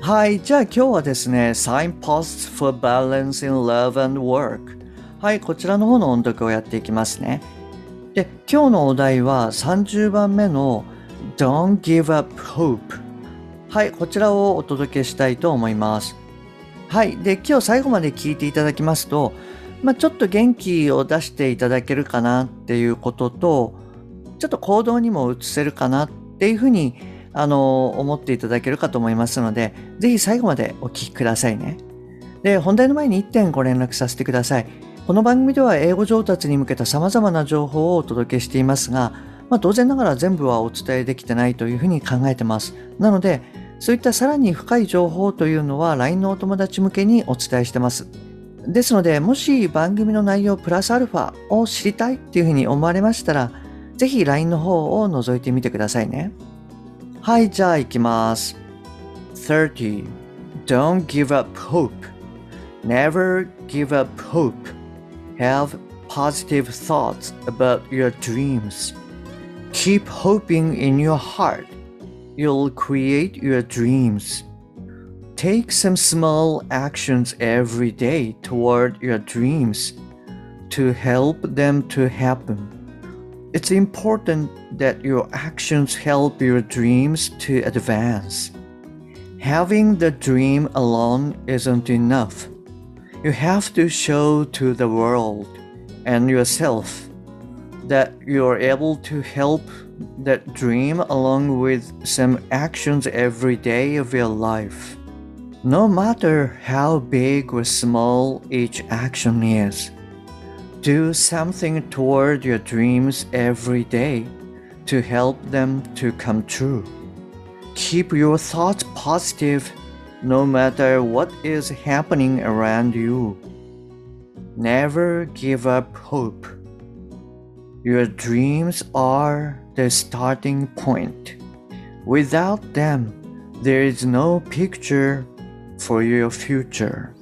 はい、じゃあ今日はですね、Signpost for Balance in Love and Work。はい、こちらの方の音読をやっていきますね。で、今日のお題は30番目の Don't Give Up Hope。はい、こちらをお届けしたいと思います。はい、で、今日最後まで聞いていただきますと、まあ、ちょっと元気を出していただけるかなっていうことと、ちょっと行動にも移せるかなっていうふうにあの、思っていただけるかと思いますので、ぜひ最後までお聞きくださいね。で、本題の前に1点ご連絡させてください。この番組では英語上達に向けた様々な情報をお届けしていますが、まあ、当然ながら全部はお伝えできてないというふうに考えてます。なので、そういったさらに深い情報というのは LINE のお友達向けにお伝えしてます。ですので、もし番組の内容プラスアルファを知りたいっていうふうに思われましたら、ぜひ LINE の方を覗いてみてくださいね。はい、じゃあ行きます。30. Don't give up hope. Never give up hope. Have positive thoughts about your dreams. Keep hoping in your heart. You'll create your dreams. Take some small actions every day toward your dreams to help them to happen. It's important that your actions help your dreams to advance. Having the dream alone isn't enough. You have to show to the world and yourself that you're able to help that dream along with some actions every day of your life. No matter how big or small each action is, do something toward your dreams every day to help them to come true. Keep your thoughts positive no matter what is happening around you. Never give up hope. Your dreams are the starting point. Without them, there is no picture for your future.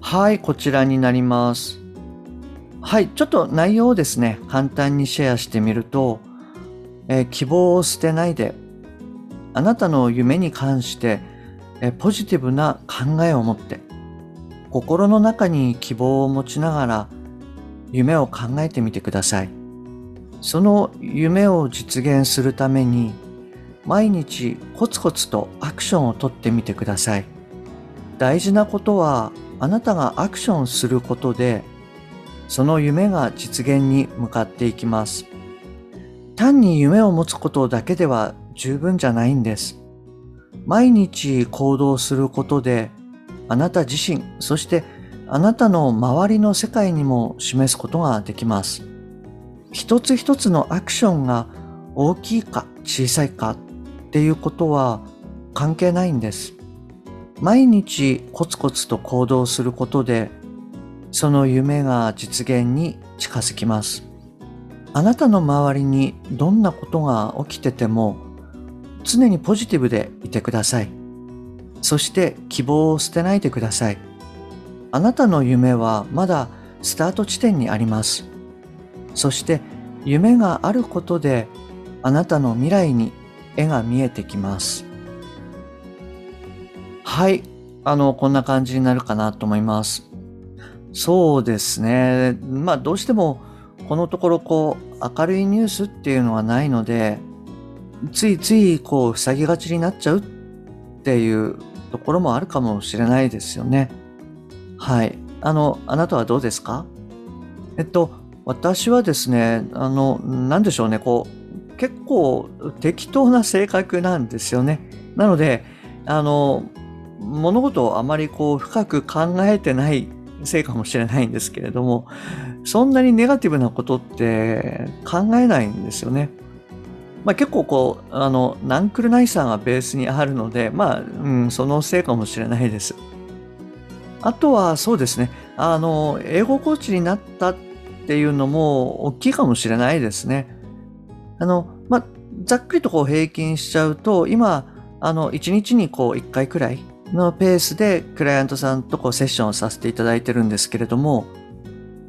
はい、こちらになります。 はい、ちょっと内容をですね、簡単にシェアしてみると、えー、希望を捨てないで、あなたの夢に関して、えー、ポジティブな考えを持って、心の中に希望を持ちながら、夢を考えてみてください。その夢を実現するために、毎日コツコツとアクションをとってみてください。大事なことは、あなたがアクションすることで、その夢が実現に向かっていきます。単に夢を持つことだけでは十分じゃないんです。毎日行動することで、あなた自身、そしてあなたの周りの世界にも示すことができます。一つ一つのアクションが大きいか小さいかっていうことは関係ないんです。毎日コツコツと行動することでその夢が実現に近づきます。あなたの周りにどんなことが起きてても常にポジティブでいてください。そして希望を捨てないでください。あなたの夢はまだスタート地点にあります。そして夢があることであなたの未来に絵が見えてきます。はい。あの、こんな感じになるかなと思います。そうですね。まあどうしてもこのところこう明るいニュースっていうのはないので、ついついこう塞ぎがちになっちゃうっていうところもあるかもしれないですよね。はい。あの、あなたはどうですか？えっと、私はですね、あの、なんでしょうね、こう、結構適当な性格なんですよね。なので、あの、物事をあまりこう深く考えてないせいかもしれないんですけれども、そんなにネガティブなことって考えないんですよね。まあ、結構こうあのナンクルナイサーがベースにあるのでまあ、うん、そのせいかもしれないです。あとはそうですね。あの英語コーチになったっていうのも大きいかもしれないですね。あのまあざっくりとこう平均しちゃうと今あの1日にこう1回くらいのペースでクライアントさんとこうセッションをさせていただいてるんですけれども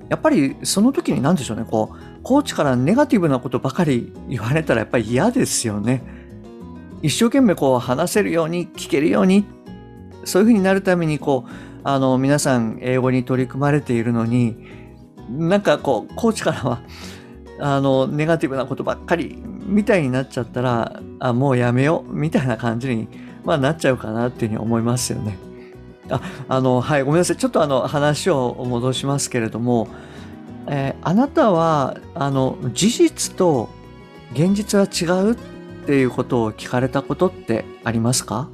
やっぱりその時に何でしょうねこうコーチからネガティブなことばかり言われたらやっぱり嫌ですよね。一生懸命こう話せるように聞けるようにそういうふうになるためにこうあの皆さん英語に取り組まれているのになんかこうコーチからはあのネガティブなことばっかりみたいになっちゃったらあもうやめようみたいな感じに、まあ、なっちゃうかなっていうふうに思いますよね。ああのはいごめんなさい。ちょっとあの話を戻しますけれどもえー、あなたはあの事実と現実は違うっていうことを聞かれたことってありますか？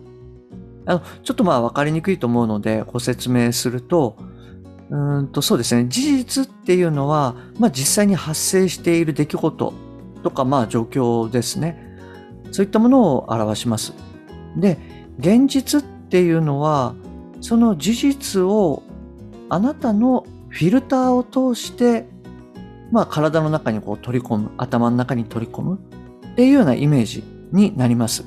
あのちょっとまあ分かりにくいと思うのでご説明するとうんとそうですね。事実っていうのは、まあ、実際に発生している出来事とかまあ状況ですね。そういったものを表します。で現実っていうのはその事実をあなたのフィルターを通して、まあ、体の中にこう取り込む、頭の中に取り込むっていうようなイメージになります。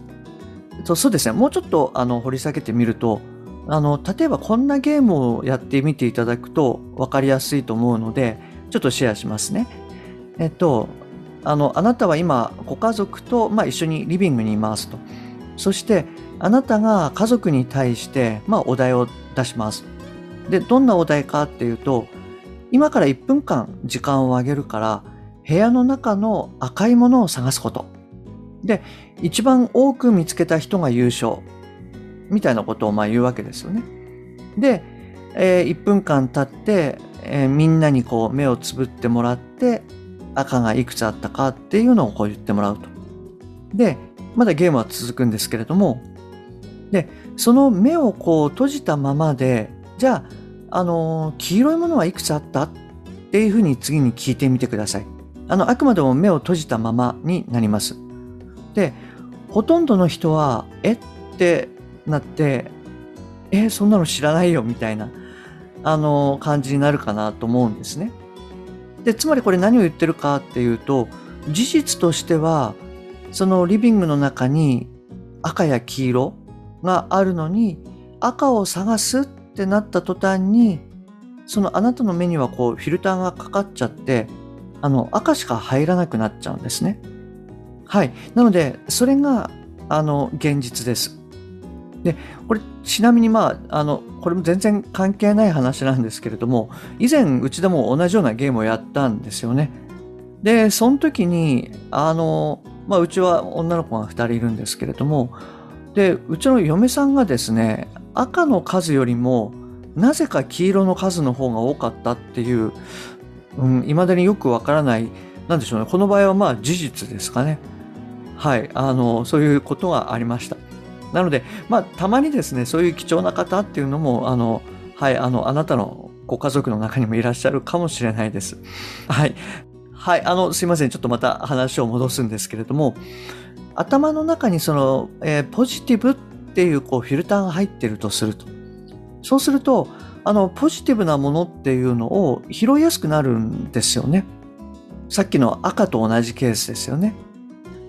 そうですね、もうちょっとあの掘り下げてみると、あの例えばこんなゲームをやってみていただくと分かりやすいと思うので、ちょっとシェアしますね。えっと、あのあなたは今ご家族と、まあ、一緒にリビングにいますと。そしてあなたが家族に対して、まあ、お題を出します。で、どんなお題かっていうと、今から1分間時間をあげるから、部屋の中の赤いものを探すこと。で、一番多く見つけた人が優勝。みたいなことをまあ言うわけですよね。で、えー、1分間経って、えー、みんなにこう目をつぶってもらって、赤がいくつあったかっていうのをこう言ってもらうと。で、まだゲームは続くんですけれども、で、その目をこう閉じたままで、じゃあ、あの、黄色いものはいくつあった？っていうふうに次に聞いてみてください。あの、あくまでも目を閉じたままになります。で、ほとんどの人は、え？ってなって、え、そんなの知らないよみたいな、あの、感じになるかなと思うんですね。で、つまりこれ何を言ってるかっていうと、事実としては、そのリビングの中に赤や黄色があるのに、赤を探すってなった途端にそのあなたの目にはこうフィルターがかかっちゃってあの赤しか入らなくなっちゃうんですね。はい。なのでそれがあの現実です。でこれちなみにまああのこれも全然関係ない話なんですけれども以前うちでも同じようなゲームをやったんですよね。でその時にあの、まあ、うちは女の子が2人いるんですけれどもでうちの嫁さんがですね赤の数よりもなぜか黄色の数の方が多かったっていう、うん、だによくわからない、なんでしょうね。この場合はまあ事実ですかね。はい。あの、そういうことがありました。なので、まあ、たまにですね、そういう貴重な方っていうのも、あの、はい、あの、あなたのご家族の中にもいらっしゃるかもしれないです。はい。はい、あの、すいません。ちょっとまた話を戻すんですけれども、頭の中にその、えー、ポジティブっていうこうフィルターが入ってるとすると。そうすると、あの、ポジティブなものっていうのを拾いやすくなるんですよね。さっきの赤と同じケースですよね。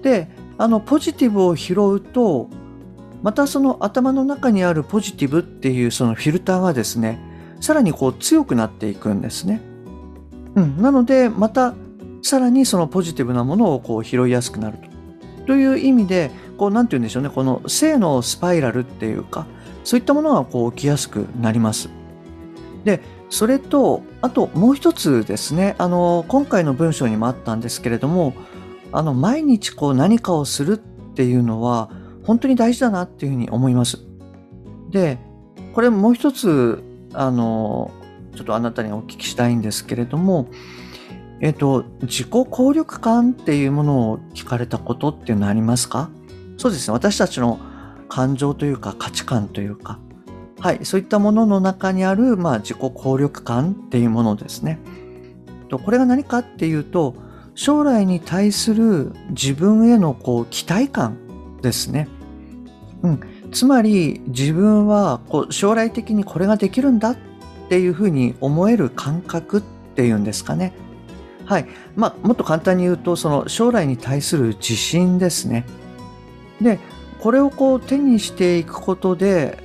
で、あの、ポジティブを拾うと、またその頭の中にあるポジティブっていうそのフィルターがですね、さらにこう強くなっていくんですね。うん。なので、またさらにそのポジティブなものをこう拾いやすくなると。という意味で、こう、なんて言うんでしょうね、この性のスパイラルっていうか、そういったものがこう起きやすくなります。で、それと、あともう一つですね、あの、今回の文章にもあったんですけれども、あの、毎日こう何かをするっていうのは、本当に大事だなっていうふうに思います。で、これもう一つ、あの、ちょっとあなたにお聞きしたいんですけれども、えっと、自己効力感っていうものを聞かれたことっていうのはありますか？そうですね。私たちの感情というか価値観というか、はい、そういったものの中にある、まあ、自己効力感っていうものですね。とこれが何かっていうと、将来に対する自分へのこう期待感ですね。うん、つまり自分はこう将来的にこれができるんだっていうふうに思える感覚っていうんですかね。はい。まあ、もっと簡単に言うと、その将来に対する自信ですね。で、これをこう手にしていくことで、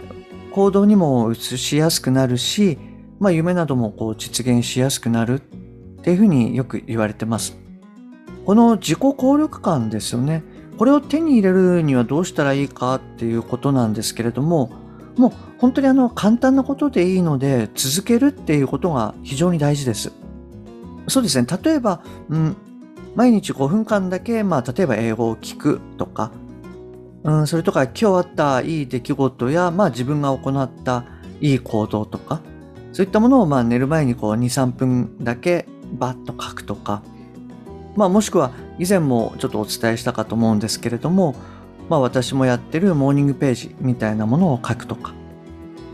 行動にも移しやすくなるし、まあ、夢などもこう実現しやすくなるっていうふうによく言われてます。この自己効力感ですよね。これを手に入れるにはどうしたらいいかっていうことなんですけれども、もう本当にあの簡単なことでいいので続けるっていうことが非常に大事です。そうですね。例えば、うん、毎日5分間だけ、まあ、例えば英語を聞くとか、うん、それとか今日あったいい出来事や、まあ自分が行ったいい行動とか、そういったものをまあ寝る前にこう2、3分だけバッと書くとか、まあもしくは以前もちょっとお伝えしたかと思うんですけれども、まあ私もやってるモーニングページみたいなものを書くとか、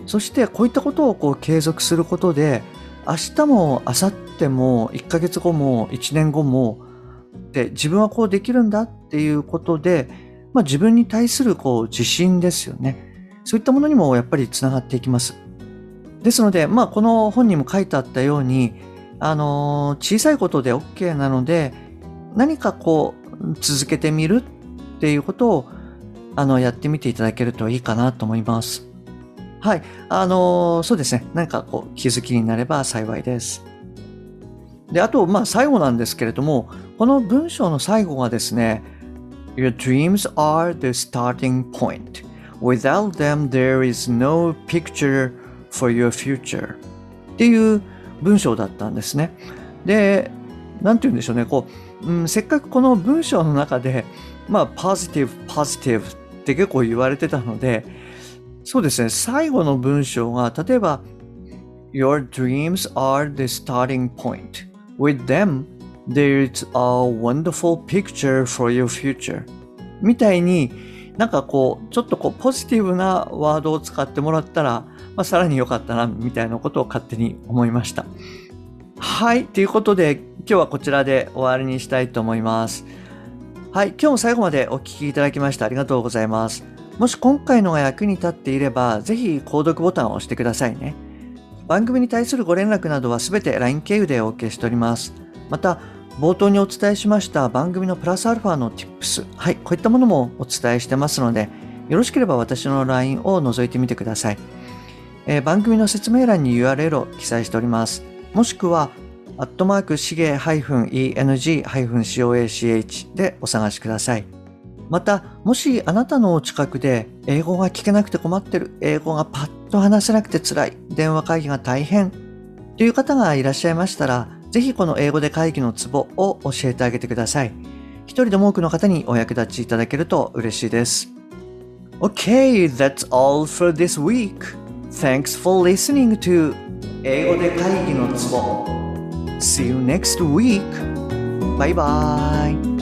そしてこういったことをこう継続することで、明日も明後日も1ヶ月後も1年後もで自分はこうできるんだっていうことでまあ、自分に対するこう自信ですよね。そういったものにもやっぱりつながっていきます。ですので、まあ、この本にも書いてあったように、あの、小さいことで OK なので、何かこう、続けてみるっていうことを、あの、やってみていただけるといいかなと思います。はい。あの、そうですね。何かこう、気づきになれば幸いです。で、あと、まあ、最後なんですけれども、この文章の最後がですね、Your dreams are the starting point. Without them, there is no picture for your future. っていう文章だったんですね。で、なんて言うんでしょうね。こう、うん、せっかくこの文章の中で、まあ、ポジティブ、ポジティブって結構言われてたので、そうですね。最後の文章が、例えば、Your dreams are the starting point. With them, There's a wonderful picture for your future. みたいになんかこうちょっとこうポジティブなワードを使ってもらったら、まあ、さらに良かったなみたいなことを勝手に思いました。はいということで今日はこちらで終わりにしたいと思います。はい今日も最後までお聴きいただきましてありがとうございます。もし今回のが役に立っていればぜひ購読ボタンを押してくださいね。番組に対するご連絡などはすべて LINE 経由でお受けしておりますまた冒頭にお伝えしました番組のプラスアルファの Tips。はい、こういったものもお伝えしてますので、よろしければ私の LINE を覗いてみてください。えー、番組の説明欄に URL を記載しております。もしくは、アットマークしげ -eng-coach でお探しください。また、もしあなたのお近くで英語が聞けなくて困ってる、英語がパッと話せなくて辛い、電話会議が大変という方がいらっしゃいましたら、ぜひこの英語で会議のツボを教えてあげてください。一人でも多くの方にお役立ちいただけると嬉しいです。Okay, that's all for this week. Thanks for listening to 英語で会議のツボ See you next week. Bye bye.